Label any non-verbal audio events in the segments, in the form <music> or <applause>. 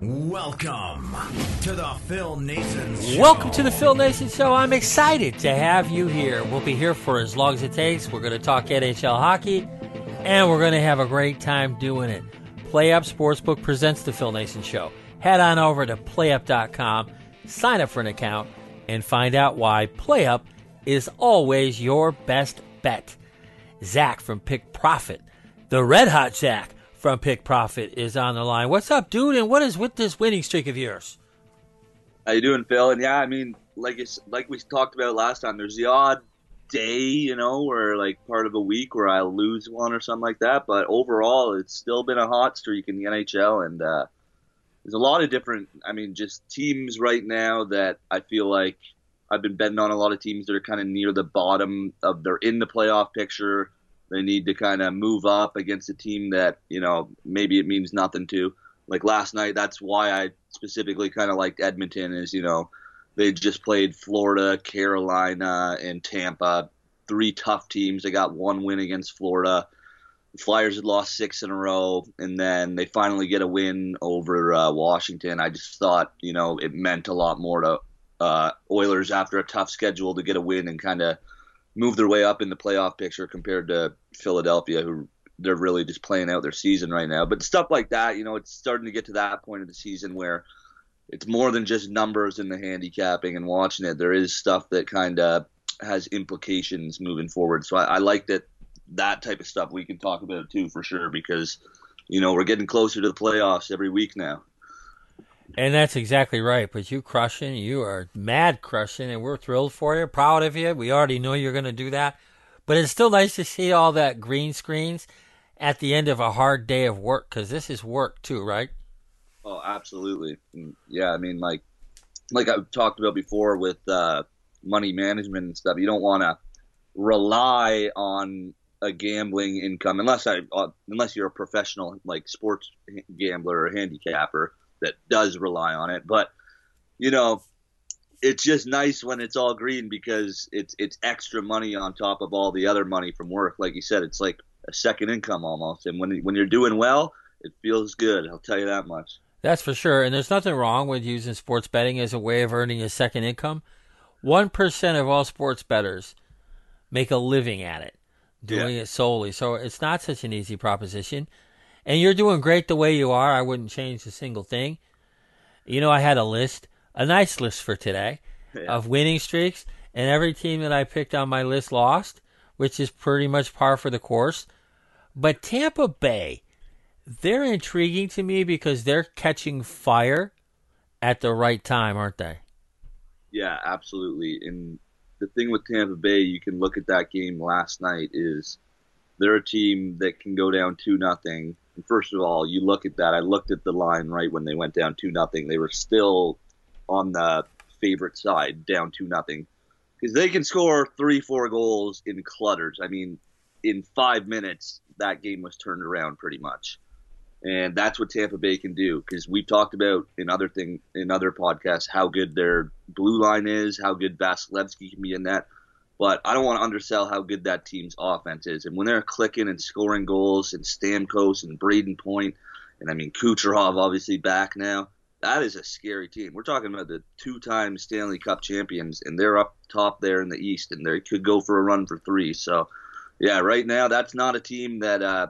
welcome to the Phil Nason Show. Welcome to the Phil Nason Show. I'm excited to have you here. We'll be here for as long as it takes. We're going to talk NHL hockey, and we're going to have a great time doing it. PlayUp Sportsbook presents the Phil Nason Show. Head on over to playup.com, sign up for an account, and find out why PlayUp is always your best bet. Zach from Pick Profit, the Red Hot Zach from Pick Profit is on the line. What's up, dude? And what is with this winning streak of yours? How you doing, Phil? And yeah, I mean, like it's like we talked about last time. There's the odd day, you know, or like part of a week where I lose one or something like that. But overall, it's still been a hot streak in the NHL, and uh, there's a lot of different. I mean, just teams right now that I feel like I've been betting on a lot of teams that are kind of near the bottom of they're in the playoff picture. They need to kind of move up against a team that you know maybe it means nothing to. Like last night, that's why I specifically kind of liked Edmonton. Is you know they just played Florida, Carolina, and Tampa, three tough teams. They got one win against Florida. The Flyers had lost six in a row, and then they finally get a win over uh, Washington. I just thought, you know, it meant a lot more to uh, Oilers after a tough schedule to get a win and kind of move their way up in the playoff picture compared to Philadelphia, who they're really just playing out their season right now. But stuff like that, you know, it's starting to get to that point of the season where it's more than just numbers in the handicapping and watching it. There is stuff that kind of has implications moving forward. So I, I like that that type of stuff we can talk about too for sure because you know we're getting closer to the playoffs every week now. And that's exactly right. But you crushing, you are mad crushing, and we're thrilled for you, proud of you. We already know you're going to do that. But it's still nice to see all that green screens at the end of a hard day of work because this is work too, right? Oh, absolutely. Yeah, I mean, like, like I've talked about before with uh, money management and stuff. You don't want to rely on a gambling income unless I uh, unless you're a professional like sports gambler or handicapper that does rely on it. But you know, it's just nice when it's all green because it's it's extra money on top of all the other money from work. Like you said, it's like a second income almost. And when when you're doing well, it feels good. I'll tell you that much. That's for sure. And there's nothing wrong with using sports betting as a way of earning a second income. One percent of all sports bettors make a living at it, doing Yeah. it solely. So it's not such an easy proposition. And you're doing great the way you are. I wouldn't change a single thing. You know, I had a list, a nice list for today Yeah. of winning streaks, and every team that I picked on my list lost, which is pretty much par for the course. But Tampa Bay, they're intriguing to me because they're catching fire at the right time, aren't they? Yeah, absolutely. And the thing with Tampa Bay, you can look at that game last night is they're a team that can go down two nothing. And first of all, you look at that. I looked at the line right when they went down two nothing. They were still on the favorite side, down two nothing, because they can score three, four goals in clutters. I mean, in five minutes, that game was turned around pretty much and that's what Tampa Bay can do because we've talked about in other thing in other podcasts how good their blue line is, how good Vasilevskiy can be in that. But I don't want to undersell how good that team's offense is. And when they're clicking and scoring goals, and Stamkos and Brayden Point, and I mean Kucherov obviously back now, that is a scary team. We're talking about the two-time Stanley Cup champions, and they're up top there in the East, and they could go for a run for three. So, yeah, right now that's not a team that uh,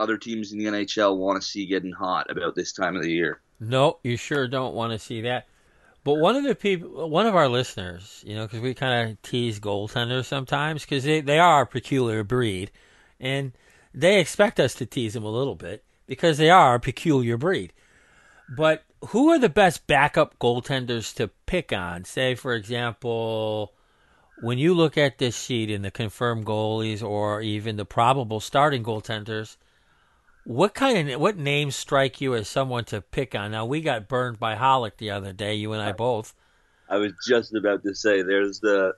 other teams in the NHL want to see getting hot about this time of the year. No, you sure don't want to see that. But one of the people, one of our listeners, you know, because we kind of tease goaltenders sometimes because they, they are a peculiar breed, and they expect us to tease them a little bit. because they are a peculiar breed. But who are the best backup goaltenders to pick on? Say, for example, when you look at this sheet in the confirmed goalies or even the probable starting goaltenders, what kind of what names strike you as someone to pick on? Now we got burned by Halak the other day, you and I both. I was just about to say there's the,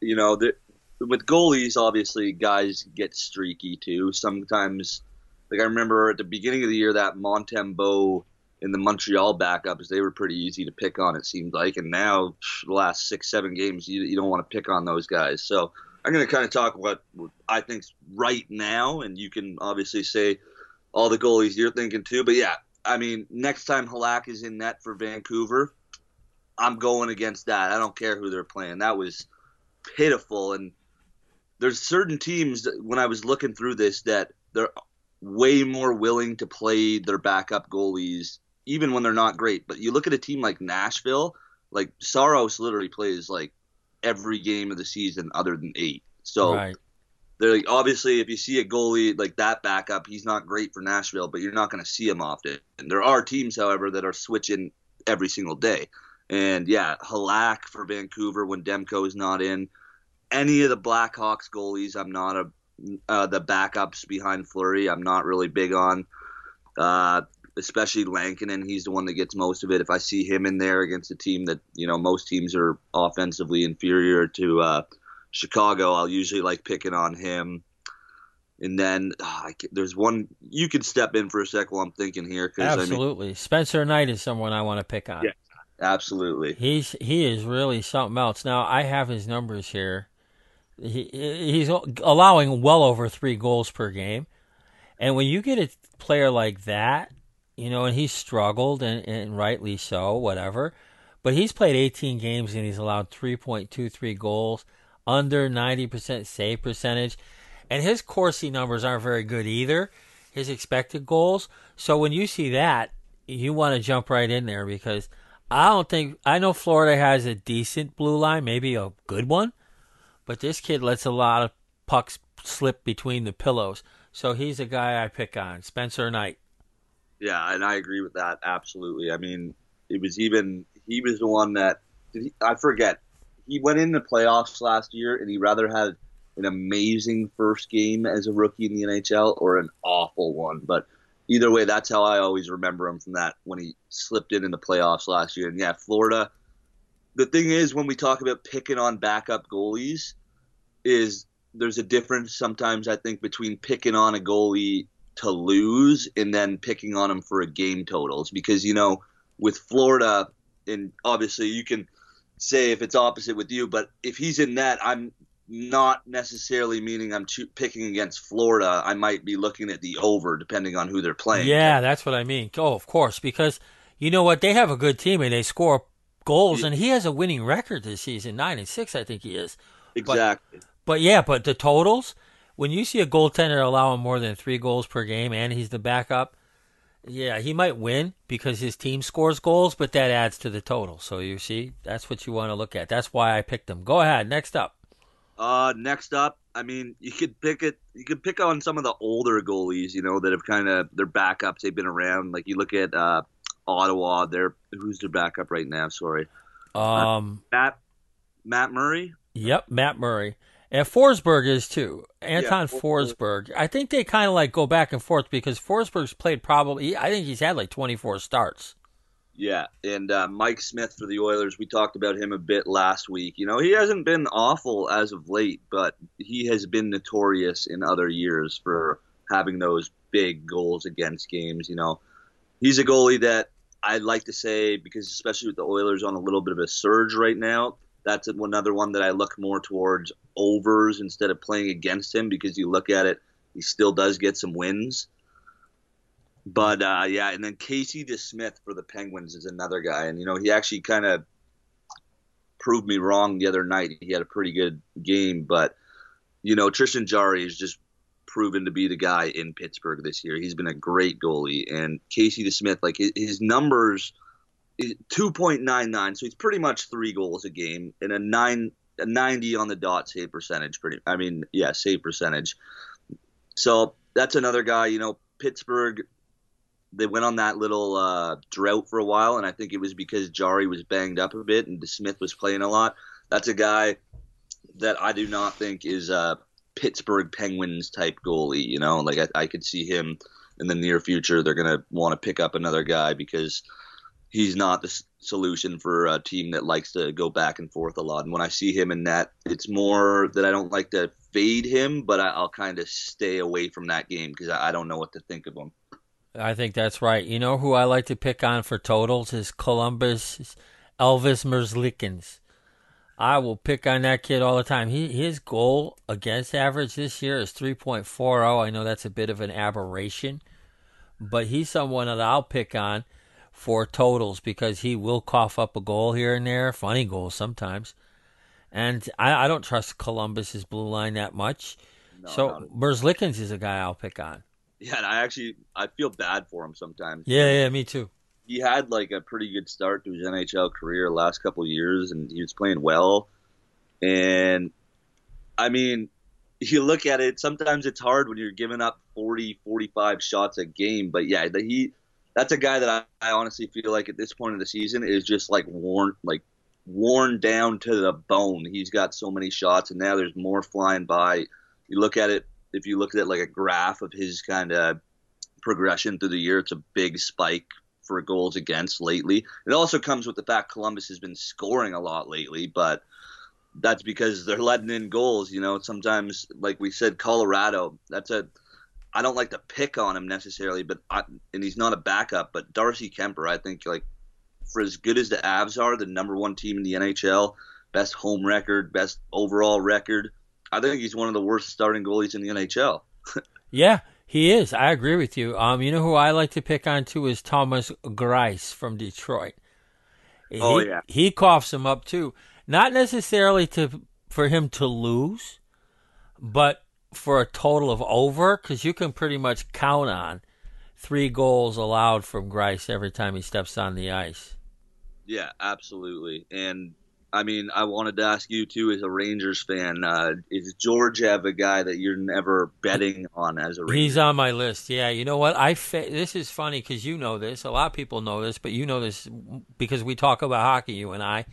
you know, the, with goalies obviously guys get streaky too. Sometimes, like I remember at the beginning of the year that Montembeault in the Montreal backups they were pretty easy to pick on. It seemed like, and now the last six seven games you you don't want to pick on those guys. So I'm going to kind of talk what I think's right now, and you can obviously say all the goalies you're thinking too. But yeah, I mean, next time Halak is in net for Vancouver, I'm going against that. I don't care who they're playing. That was pitiful. And there's certain teams that, when I was looking through this that they're way more willing to play their backup goalies, even when they're not great. But you look at a team like Nashville, like Saros literally plays like every game of the season other than eight. So right. They're like obviously if you see a goalie like that backup, he's not great for Nashville, but you're not going to see him often. And there are teams, however, that are switching every single day. And yeah, Halak for Vancouver when Demko is not in. Any of the Blackhawks goalies, I'm not a uh, the backups behind Fleury. I'm not really big on. Uh, especially Lankinen, he's the one that gets most of it. If I see him in there against a team that you know most teams are offensively inferior to uh, Chicago, I'll usually like picking on him. And then uh, there's one you could step in for a sec while I'm thinking here. Cause, Absolutely, I mean, Spencer Knight is someone I want to pick on. Yeah. Absolutely. He's he is really something else. Now I have his numbers here. He he's allowing well over three goals per game, and when you get a player like that, you know, and he's struggled and, and rightly so, whatever. But he's played 18 games and he's allowed 3.23 goals, under 90% save percentage, and his Corsi numbers aren't very good either. His expected goals. So when you see that, you want to jump right in there because I don't think I know Florida has a decent blue line, maybe a good one, but this kid lets a lot of pucks slip between the pillows. So he's a guy I pick on, Spencer Knight. Yeah, and I agree with that absolutely. I mean, it was even he was the one that he, I forget. He went in the playoffs last year, and he rather had an amazing first game as a rookie in the NHL or an awful one, but either way, that's how I always remember him from that when he slipped in in the playoffs last year. And yeah, Florida. The thing is, when we talk about picking on backup goalies, is there's a difference sometimes I think between picking on a goalie to lose and then picking on him for a game totals because you know with Florida and obviously you can say if it's opposite with you, but if he's in net, I'm not necessarily meaning I'm cho- picking against Florida. I might be looking at the over depending on who they're playing. Yeah, that's what I mean. Oh, of course, because you know what? They have a good team and they score goals, yeah. and he has a winning record this season, nine and six, I think he is. Exactly. But, but yeah, but the totals, when you see a goaltender allowing more than three goals per game and he's the backup, yeah, he might win because his team scores goals, but that adds to the total. So you see, that's what you want to look at. That's why I picked him. Go ahead. Next up. Uh, next up, I mean, you could pick it. You could pick on some of the older goalies, you know, that have kind of their backups. They've been around. Like you look at uh, Ottawa. They're who's their backup right now? Sorry, um, uh, Matt Matt Murray. Yep, Matt Murray. And Forsberg is too. Anton yeah, Forsberg. I think they kind of like go back and forth because Forsberg's played probably. I think he's had like 24 starts. Yeah, and uh, Mike Smith for the Oilers. We talked about him a bit last week. You know, he hasn't been awful as of late, but he has been notorious in other years for having those big goals against games. You know, he's a goalie that I'd like to say because especially with the Oilers on a little bit of a surge right now, that's another one that I look more towards overs instead of playing against him because you look at it, he still does get some wins. But uh, yeah, and then Casey DeSmith for the Penguins is another guy, and you know he actually kind of proved me wrong the other night. He had a pretty good game, but you know Tristan Jarry is just proven to be the guy in Pittsburgh this year. He's been a great goalie, and Casey DeSmith, like his numbers, two point nine nine, so he's pretty much three goals a game and a nine a ninety on the dot save percentage. Pretty, I mean, yeah, save percentage. So that's another guy. You know, Pittsburgh they went on that little uh, drought for a while, and I think it was because Jarry was banged up a bit and Smith was playing a lot. That's a guy that I do not think is a Pittsburgh Penguins type goalie. You know, like I, I could see him in the near future. They're gonna want to pick up another guy because he's not the solution for a team that likes to go back and forth a lot. And when I see him in net, it's more that I don't like to fade him, but I, I'll kind of stay away from that game because I, I don't know what to think of him. I think that's right. You know who I like to pick on for totals is Columbus Elvis Merzlikins. I will pick on that kid all the time. He his goal against average this year is 3.40. I know that's a bit of an aberration, but he's someone that I'll pick on for totals because he will cough up a goal here and there, funny goals sometimes. And I, I don't trust Columbus's blue line that much. No, so Merzlikins is a guy I'll pick on. yeah, and I actually I feel bad for him sometimes. Yeah, yeah, me too. he had like a pretty good start to his NHL career last couple of years, and he was playing well. And I mean, you look at it. Sometimes it's hard when you're giving up 40, 45 shots a game. But yeah, the, he that's a guy that I, I honestly feel like at this point of the season is just like worn like worn down to the bone. He's got so many shots, and now there's more flying by. You look at it if you look at it like a graph of his kind of progression through the year. It's a big spike for goals against lately. It also comes with the fact Columbus has been scoring a lot lately, but that's because they're letting in goals. You know, sometimes, like we said, Colorado. That's a. I don't like to pick on him necessarily, but I, and he's not a backup. But Darcy Kuemper, I think, like for as good as the Avs are, the number one team in the NHL, best home record, best overall record. I think he's one of the worst starting goalies in the NHL. <laughs> Yeah, he is. I agree with you. Um, you know who I like to pick on too is Thomas Greiss from Detroit. Oh, he, yeah. he coughs him up too. Not necessarily to for him to lose, but for a total of over because you can pretty much count on three goals allowed from Greiss every time he steps on the ice. Yeah, absolutely. And I mean, I wanted to ask you too, as a Rangers fan, uh, is Georgiev a guy that you're never betting on as a Ranger? He's on my list. Yeah, you know what? I fa- this is funny because you know this. A lot of people know this, but you know this because we talk about hockey. You and I.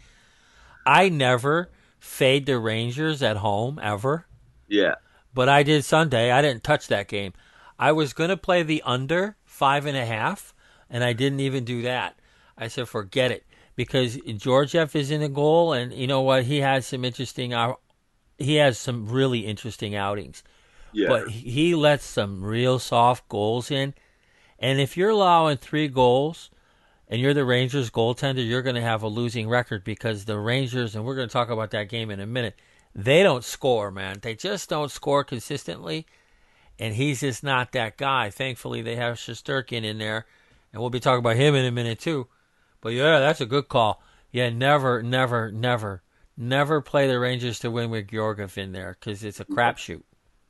I never fade the Rangers at home ever, yeah, but I did Sunday. I didn't touch that game. I was going to play the under five and a half, and I didn't even do that. I said, forget it because Georgiev is in the goal, and you know what? He has some interesting. he has some really interesting outings yeah, but he lets some real soft goals in. And if you're allowing three goals and you're the Rangers goaltender, you're going to have a losing record because the Rangers, and we're going to talk about that game in a minute, they don't score, man. They just don't score consistently. And he's just not that guy. Thankfully, they have Shesterkin in there. And we'll be talking about him in a minute, too. But yeah, that's a good call. Yeah, never, never, never, never play the Rangers to win with Georgiev in there because it's a crapshoot.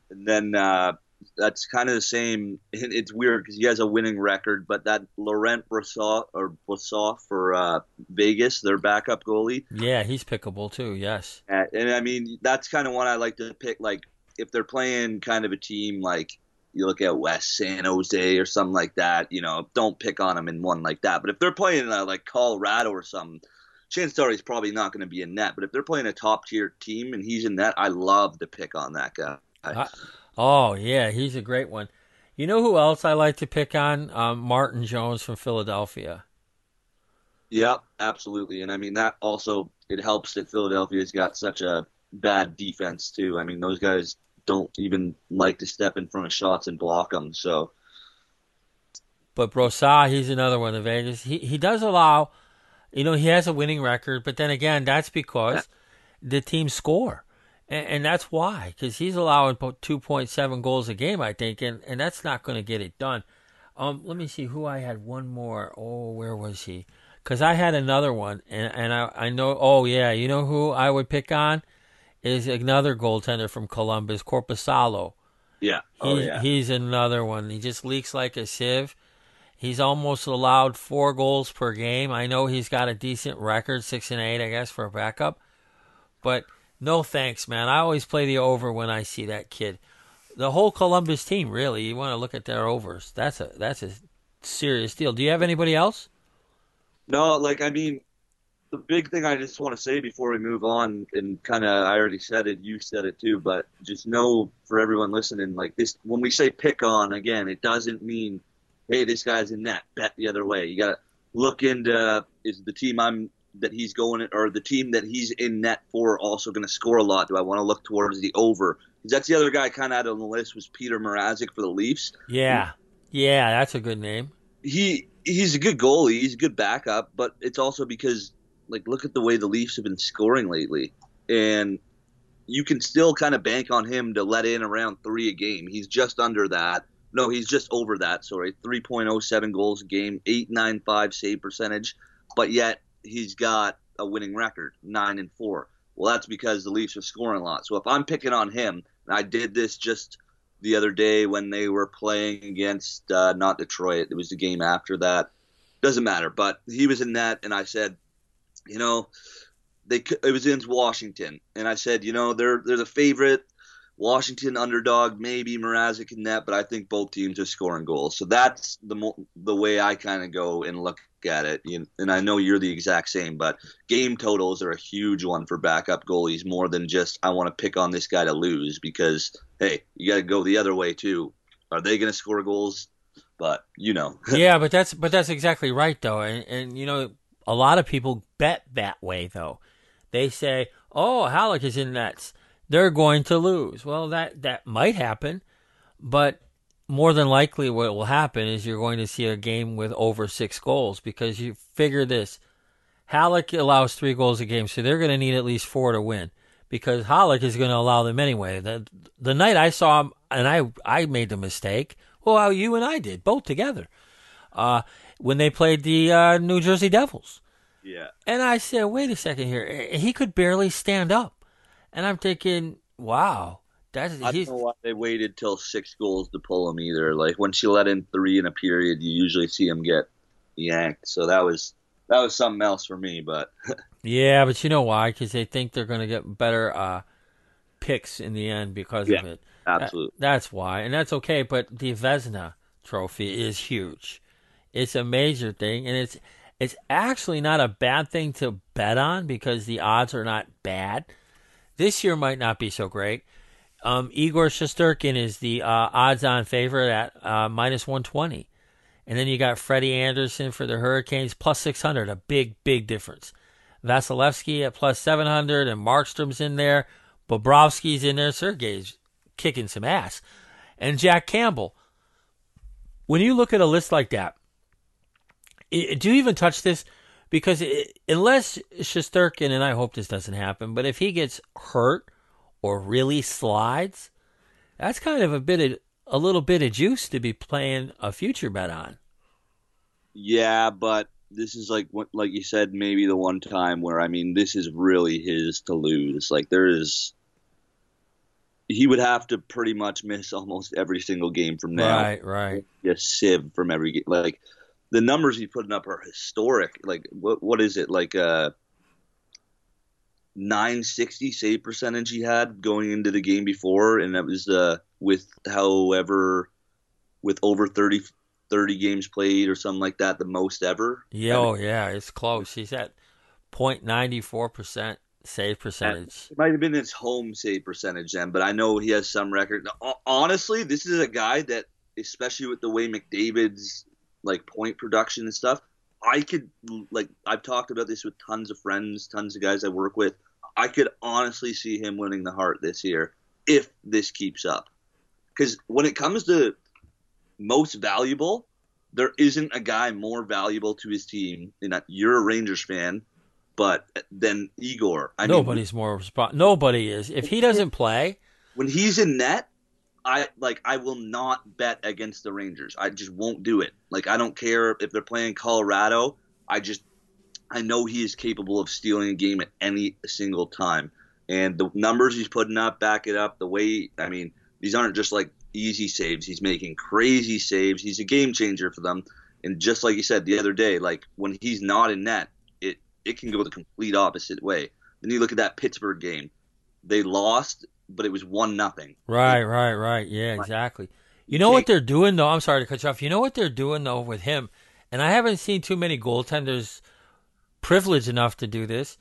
and then uh, that's kind of the same. <laughs> It's weird because he has a winning record, but that Laurent Brossoit or Brossoit for uh, Vegas, their backup goalie, Yeah, he's pickable too. Yes. Uh, and I mean, that's kind of one I like to pick. Like, if they're playing kind of a team like you look at West San Jose or something like that, you know, don't pick on them in one like that. But if they're playing uh, like Colorado or something, chances are he's probably not going to be in net. But if they're playing a top tier team and he's in net, I love to pick on that guy. Uh, Oh yeah, he's a great one. You know who else I like to pick on? Um, Martin Jones from Philadelphia. Yeah, absolutely. And I mean, that also, it helps that Philadelphia's got such a bad defense, too. I mean, those guys don't even like to step in front of shots and block them. So, But Brossoit, he's another one of Vegas. He he does allow, you know, he has a winning record. But then again, that's because the team score, and, and that's why because he's allowing two point seven goals a game, I think, and and that's not going to get it done. Um, let me see who I had. One more. Oh, where was he? Because I had another one, and and I I know. Oh yeah, you know who I would pick on is another goaltender from Columbus, Korpisalo. yeah. Oh, yeah. He's another one. He just leaks like a sieve. He's almost allowed four goals per game. I know he's got a decent record, six and eight, I guess, for a backup. But no thanks, man. I always play the over when I see that kid. The whole Columbus team, really. You want to look at their overs. That's a that's a serious deal. Do you have anybody else? No, like I mean, the big thing I just want to say before we move on, and kind of I already said it, you said it too, but just know for everyone listening, like this, when we say pick on again, it doesn't mean, hey, this guy's in that, bet the other way. You got to look into is the team I'm that he's going or the team that he's in net for also going to score a lot. Do I want to look towards the over? Because that's the other guy kind of out on the list was Peter Mrazek for the Leafs. Yeah, yeah, that's a good name. He he's a good goalie. He's a good backup, but it's also because like look at the way the Leafs have been scoring lately, and you can still kind of bank on him to let in around three a game. He's just under that. No, he's just over that. Sorry, 3.07 goals a game, 8.95 save percentage, but yet he's got a winning record, nine and four. Well, that's because the Leafs are scoring a lot. So if I'm picking on him, and I did this just the other day when they were playing against uh, not Detroit, it was the game after that. Doesn't matter, but he was in that, and I said, you know, they it was in Washington, and I said, you know, they're they're the favorite. Washington underdog, maybe Mrazek in that, but I think both teams are scoring goals. So that's the mo- the way I kind of go and look at it. You, and I know you're the exact same, but game totals are a huge one for backup goalies more than just I want to pick on this guy to lose because hey, you got to go the other way too. Are they going to score goals? But you know, <laughs> yeah, but that's but that's exactly right though, and and you know a lot of people bet that way though. They say, "Oh, Halak is in nets." They're going to lose. Well, that that might happen, but more than likely what will happen is you're going to see a game with over six goals because you figure this. Halak allows three goals a game, so they're going to need at least four to win because Halak is going to allow them anyway. The the night I saw him, and I I made the mistake. Well, you and I did both together uh, when they played the uh, New Jersey Devils. yeah, And I said, wait a second here. He could barely stand up. And I'm thinking, wow, that's I don't know why they waited till six goals to pull him either. Like when she let in three in a period, you usually see him get yanked. So that was that was something else for me. But <laughs> yeah, but you know why? Because they think they're going to get better uh, picks in the end because of it. absolutely, That- that's why, and that's okay. But the Vezina Trophy is huge. It's a major thing, and it's it's actually not a bad thing to bet on because the odds are not bad. This year might not be so great. Um, Igor Shesterkin is the uh, odds-on favorite at uh, minus one twenty, and then you got Freddie Andersen for the Hurricanes plus six hundred, a big big difference. Vasilevskiy at plus seven hundred, and Markstrom's in there. Bobrovsky's in there. Sergey's kicking some ass, and Jack Campbell. When you look at a list like that, i do you even touch this? Because it, unless Shesterkin, and I hope this doesn't happen, but if he gets hurt or really slides, that's kind of a bit of a little bit of juice to be playing a future bet on. yeah. But this is like what, like you said, maybe the one time where I mean, this is really his to lose. Like there is, he would have to pretty much miss almost every single game from now. Right, right. a sieve from every game. Like the numbers he's putting up are historic. Like what what is it? Like uh 960 save percentage he had going into the game before and that was uh with however with over 30 30 games played or something like that the most ever. Yeah, oh yeah, it's close. He's at 0.94 percent save percentage. It might have been his home save percentage then, but I know he has some record. Honestly, this is a guy that, especially with the way McDavid's like point production and stuff, I could like I've talked about this with tons of friends, tons of guys I work with. I could honestly see him winning the Hart this year if this keeps up. Because when it comes to most valuable, there isn't a guy more valuable to his team. And you're a Rangers fan, but than Igor. I mean, Nobody's more resp- Nobody is. If he doesn't play, when he's in net, I like I will not bet against the Rangers. I just won't do it. Like I don't care if they're playing Colorado. I just I know he is capable of stealing a game at any single time. And the numbers he's putting up back it up. The way I mean, these aren't just like easy saves. He's making crazy saves. He's a game changer for them. And just like you said the other day, like when he's not in net, it it can go the complete opposite way. Then you look at that Pittsburgh game. They lost, but it was one nothing. right, right, right. Yeah, exactly. You know what they're doing though? I'm sorry to cut you off. You know what they're doing though with him, and I haven't seen too many goaltenders privileged enough to do this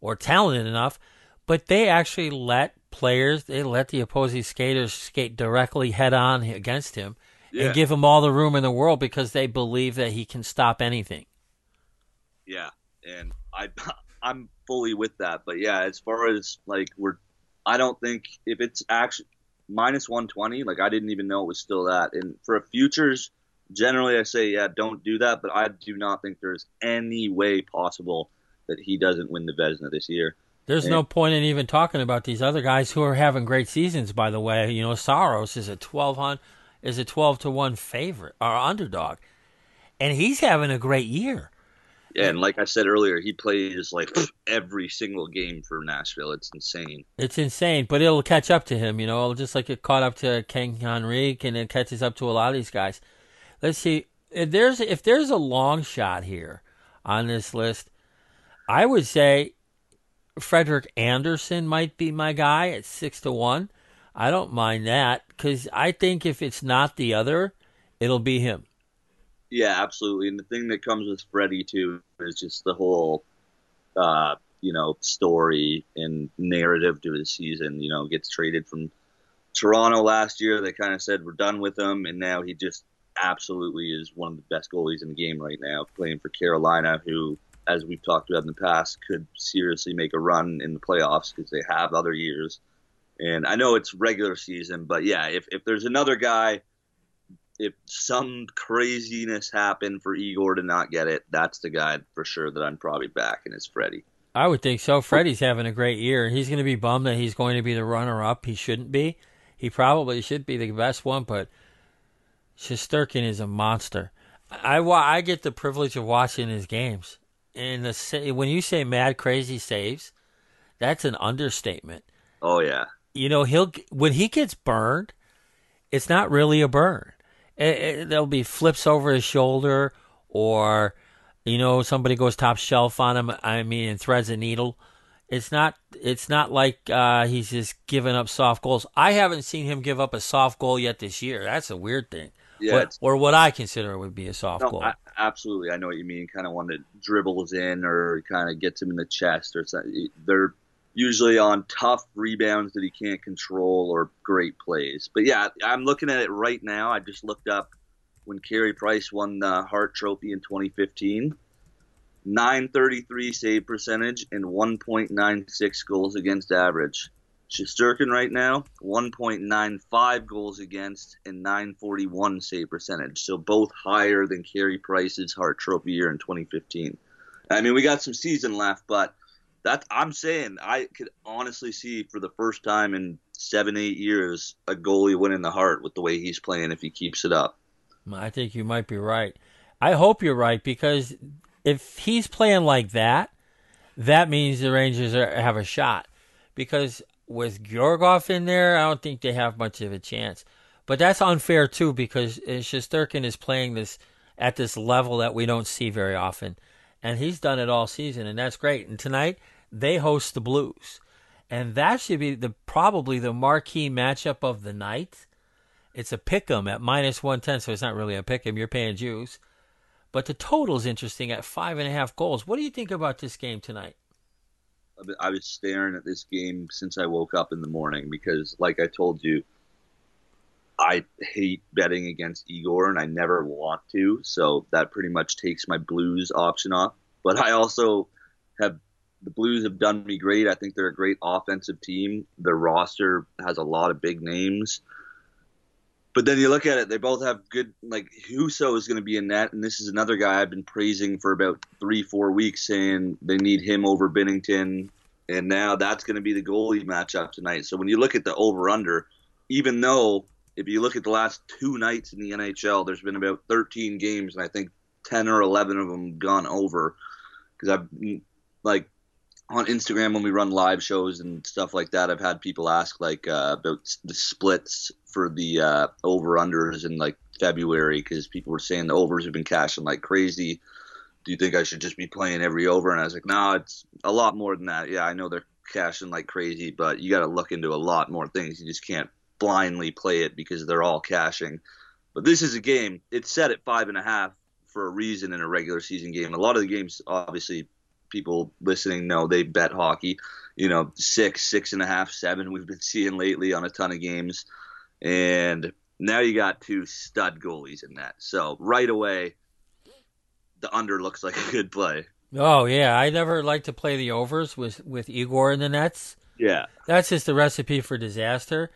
or talented enough, but they actually let players, they let the opposing skaters skate directly head on against him Yeah. and give him all the room in the world because they believe that he can stop anything. Yeah, and I <laughs> I'm fully with that. But yeah, as far as like we're, I don't think if it's actually minus 120, like I didn't even know it was still that. And for futures, generally I say yeah, don't do that. But I do not think there's any way possible that he doesn't win the Vezina this year. There's Yeah. no point in even talking about these other guys who are having great seasons. By the way, you know Saros is a twelve is a twelve to one favorite or underdog, and he's having a great year. Yeah, and like I said earlier, he plays like every single game for Nashville. It's insane. It's insane, but it'll catch up to him. You know, it'll just like it caught up to King Henrik, and it catches up to a lot of these guys. Let's see if there's if there's a long shot here on this list. I would say Frederik Andersen might be my guy at six to one. I don't mind that because I think if it's not the other, it'll be him. Yeah, absolutely. And the thing that comes with Freddie too is just the whole, uh, you know, story and narrative to his season. You know, gets traded from Toronto last year. They kind of said we're done with him, and now he just absolutely is one of the best goalies in the game right now, playing for Carolina, who, as we've talked about in the past, could seriously make a run in the playoffs because they have other years. And I know it's regular season, but yeah, if if there's another guy if some craziness happened for Igor to not get it, that's the guy for sure that I'm probably backing is Freddie. I would think so. Freddie's having a great year. He's going to be bummed that he's going to be the runner up. He shouldn't be. He probably should be the best one, but Shesterkin is a monster. I, I get the privilege of watching his games. And the, when you say mad crazy saves, that's an understatement. Oh yeah, You know, he'll when he gets burned, it's not really a burn. It, it, there'll be flips over his shoulder, or you know, somebody goes top shelf on him. I mean, and threads a needle. It's not. It's not like uh, he's just giving up soft goals. I haven't seen him give up a soft goal yet this year. That's a weird thing. yeah. What- or what I consider would be a soft no, goal. I, absolutely, I know what you mean. Kind of one that dribbles in or kind of gets him in the chest or something. They're usually on tough rebounds that he can't control or great plays. But yeah, I'm looking at it right now. I just looked up when Carey Price won the Hart Trophy in 2015. 933 save percentage and 1.96 goals against average. Shesterkin right now, 1.95 goals against and 941 save percentage. So both higher than Carey Price's Hart Trophy year in 2015. I mean, we got some season left, but that I'm saying I could honestly see for the first time in seven, eight years a goalie winning the Hart with the way he's playing if he keeps it up. I think you might be right. I hope you're right because if he's playing like that, that means the Rangers are, have a shot. Because with Georgiev in there, I don't think they have much of a chance. But that's unfair too because uh, Shesterkin is playing this at this level that we don't see very often, and he's done it all season, and that's great. And tonight they host the Blues, and that should be the probably the marquee matchup of the night. It's a pick 'em at minus 110, so it's not really a pick 'em. You're paying juice. But the total's interesting at five and a half goals. What do you think about this game tonight? I was staring at this game since I woke up in the morning because, like I told you, I hate betting against Igor and I never want to. So that pretty much takes my Blues option off. But I also have the Blues have done me great. I think they're a great offensive team. Their roster has a lot of big names. But then you look at it, they both have good. Like Husso is going to be in net, and this is another guy I've been praising for about three, four weeks, saying they need him over Binnington, and now that's going to be the goalie matchup tonight. So when you look at the over/under, even though if you look at the last two nights in the NHL, there's been about 13 games, and I think 10 or 11 of them gone over, because I've like on Instagram when we run live shows and stuff like that, I've had people ask like uh, about the splits for the uh, over unders in like February because people were saying the overs have been cashing like crazy. Do you think I should just be playing every over? And I was like, no, it's a lot more than that. Yeah, I know they're cashing like crazy, but you got to look into a lot more things. You just can't blindly play it because they're all cashing. But this is a game. It's set at five and a half for a reason in a regular season game. A lot of the games, obviously, people listening know they bet hockey. You know, six, six and a half, seven. We've been <laughs> seeing lately on a ton of games, and now you got two stud goalies in that. So right away, the under looks like a good play. Oh yeah, I never like to play the overs with with Igor in the nets. Yeah, That's just the recipe for disaster.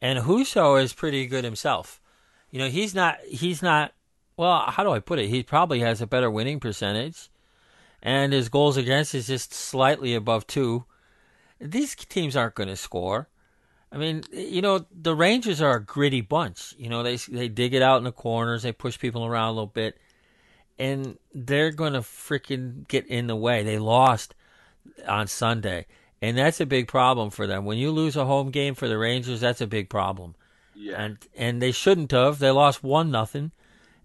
And Husso is pretty good himself. You know, he's not he's not well, how do I put it? He probably has a better winning percentage and his goals against is just slightly above 2. These teams aren't going to score. I mean, you know, the Rangers are a gritty bunch. You know, they they dig it out in the corners, they push people around a little bit, and they're going to freaking get in the way. They lost on Sunday, and that's a big problem for them. When you lose a home game for the Rangers, that's a big problem. yeah. And and they shouldn't have. They lost one nothing,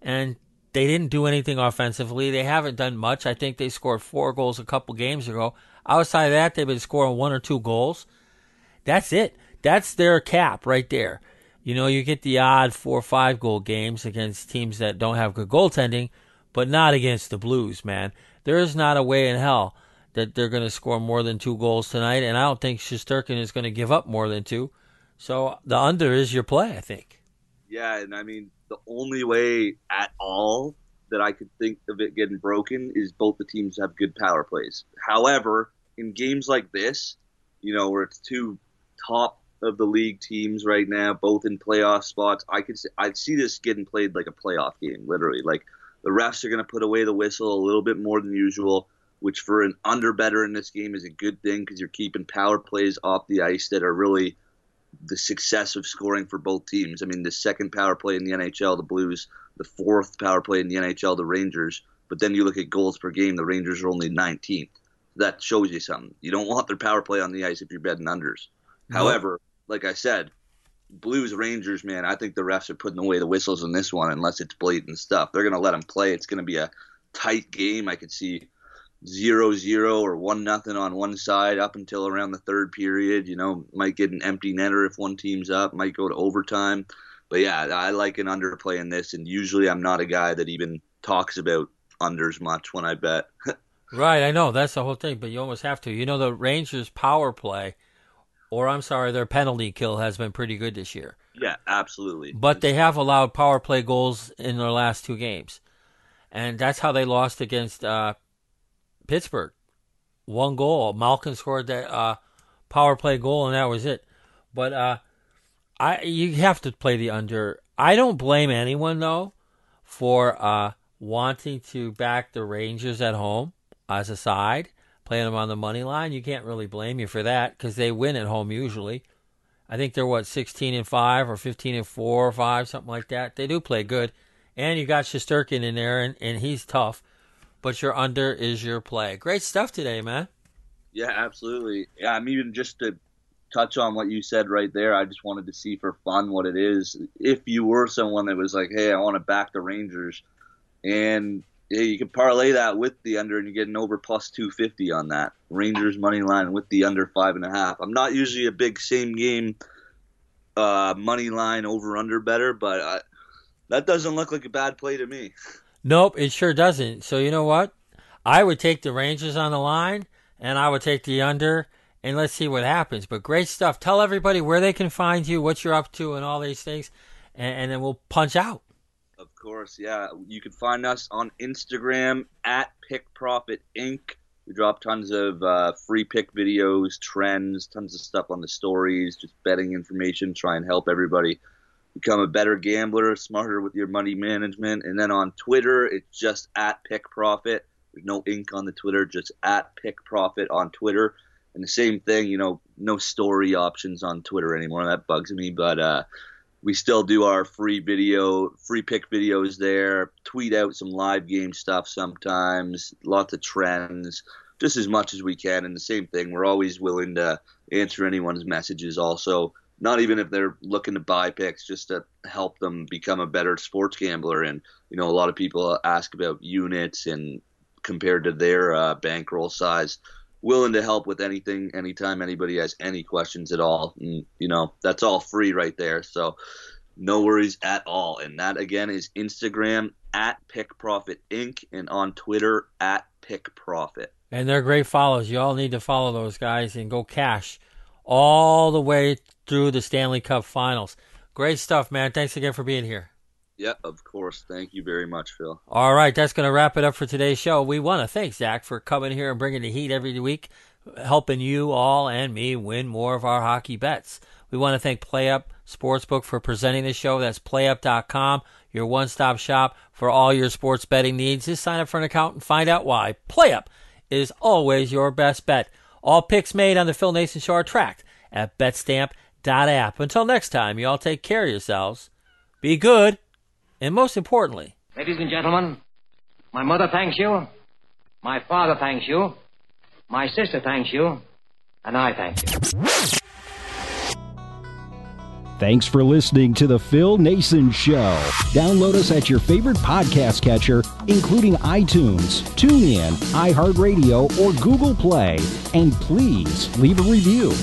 and they didn't do anything offensively. They haven't done much. I think they scored four goals a couple games ago. Outside of that, they've been scoring one or two goals. That's it. That's their cap right there. You know, you get the odd four or five goal games against teams that don't have good goaltending, but not against the Blues, man. There is not a way in hell that they're going to score more than two goals tonight, and I don't think Shesterkin is going to give up more than two. So the under is your play, I think. Yeah, and I mean the only way at all that I could think of it getting broken is both the teams have good power plays. However, in games like this, you know, where it's two top of the league teams right now, both in playoff spots, I could see, I see this getting played like a playoff game, literally. Like the refs are going to put away the whistle a little bit more than usual, which for an under better in this game is a good thing because you're keeping power plays off the ice that are really the success of scoring for both teams. I mean, the second power play in the NHL, the Blues, the fourth power play in the NHL, the Rangers. But then you look at goals per game, the Rangers are only 19th. That shows you something. You don't want their power play on the ice if you're betting unders. However, like I said, Blues Rangers, man, I think the refs are putting away the whistles on this one unless it's blatant stuff. They're going to let them play. It's going to be a tight game. I could see zero zero or one nothing on one side up until around the third period. You know, might get an empty netter if one team's up. Might go to overtime. But yeah, I like an underplay in this, and usually I'm not a guy that even talks about unders much when I bet. <laughs> Right, I know that's the whole thing, but you almost have to. You know, the Rangers' power play, or I'm sorry, their penalty kill has been pretty good this year. yeah, absolutely. But they have allowed power play goals in their last two games, and that's how they lost against uh, Pittsburgh. One goal. Malkin scored that uh, power play goal, and that was it. But uh, I, you have to play the under. I don't blame anyone though for uh, wanting to back the Rangers at home as a side, playing them on the money line. You can't really blame you for that because they win at home usually. I think they're what 16 and 5 or 15 and 4 or 5 something like that. They do play good. And you got Shesterkin in there and, and he's tough. But your under is your play. Great stuff today, man. Yeah, absolutely. Yeah, I'm even just to touch on what you said right there. I just wanted to see for fun what it is. If you were someone that was like, "Hey, I want to back the Rangers," and yeah, you can parlay that with the under, and you get an over plus two fifty on that Rangers money line with the under five and a half. I'm not usually a big same game uh, money line over under better, but I, that doesn't look like a bad play to me. <laughs> Nope, it sure doesn't. So you know what? I would take the Rangers on the line and I would take the under and let's see what happens. But great stuff. Tell everybody where they can find you, what you're up to, and all these things, and, and then we'll punch out. Of course, yeah. You can find us on Instagram at Pick Profit Inc. We drop tons of uh, free pick videos, trends, tons of stuff on the stories, just betting information, try and help everybody become a better gambler, smarter with your money management. And then on Twitter, it's just at Pick Profit. There's no ink on the Twitter, just at Pick Profit on Twitter. And the same thing, you know, no story options on Twitter anymore. That bugs me, but uh, we still do our free video, free pick videos there. Tweet out some live game stuff sometimes, lots of trends, just as much as we can. And the same thing, we're always willing to answer anyone's messages. Also, not even if they're looking to buy picks, just to help them become a better sports gambler. And you know, a lot of people ask about units and compared to their uh, bankroll size willing to help with anything, anytime anybody has any questions at all. And, you know, that's all free right there. So no worries at all. And that again is Instagram at Pick Profit Inc. and on Twitter at Pick Profit. And they're great follows. You all need to follow those guys and go cash all the way through the Stanley Cup finals. Great stuff, man. Thanks again for being here. Yeah, of course. Thank you very much, Phil. All right, that's going to wrap it up for today's show. We want to thank Zach for coming here and bringing the heat every week, helping you all and me win more of our hockey bets. We want to thank PlayUp Sportsbook for presenting the show. That's playup.com, your one stop shop for all your sports betting needs. Just sign up for an account and find out why. PlayUp is always your best bet. All picks made on the Phil Naessens Show are tracked at betstamp.app. Until next time, you all take care of yourselves. Be good and most importantly, Ladies and gentlemen, my mother thanks you, my father thanks you, my sister thanks you, and I thank you. Thanks for listening to The Phil Naessens Show. Download us at your favorite podcast catcher, including iTunes, TuneIn, iHeartRadio, or Google Play. And please leave a review.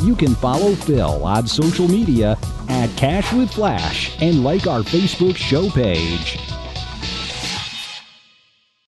You can follow Phil on social media at Cash with Flash and like our Facebook show page.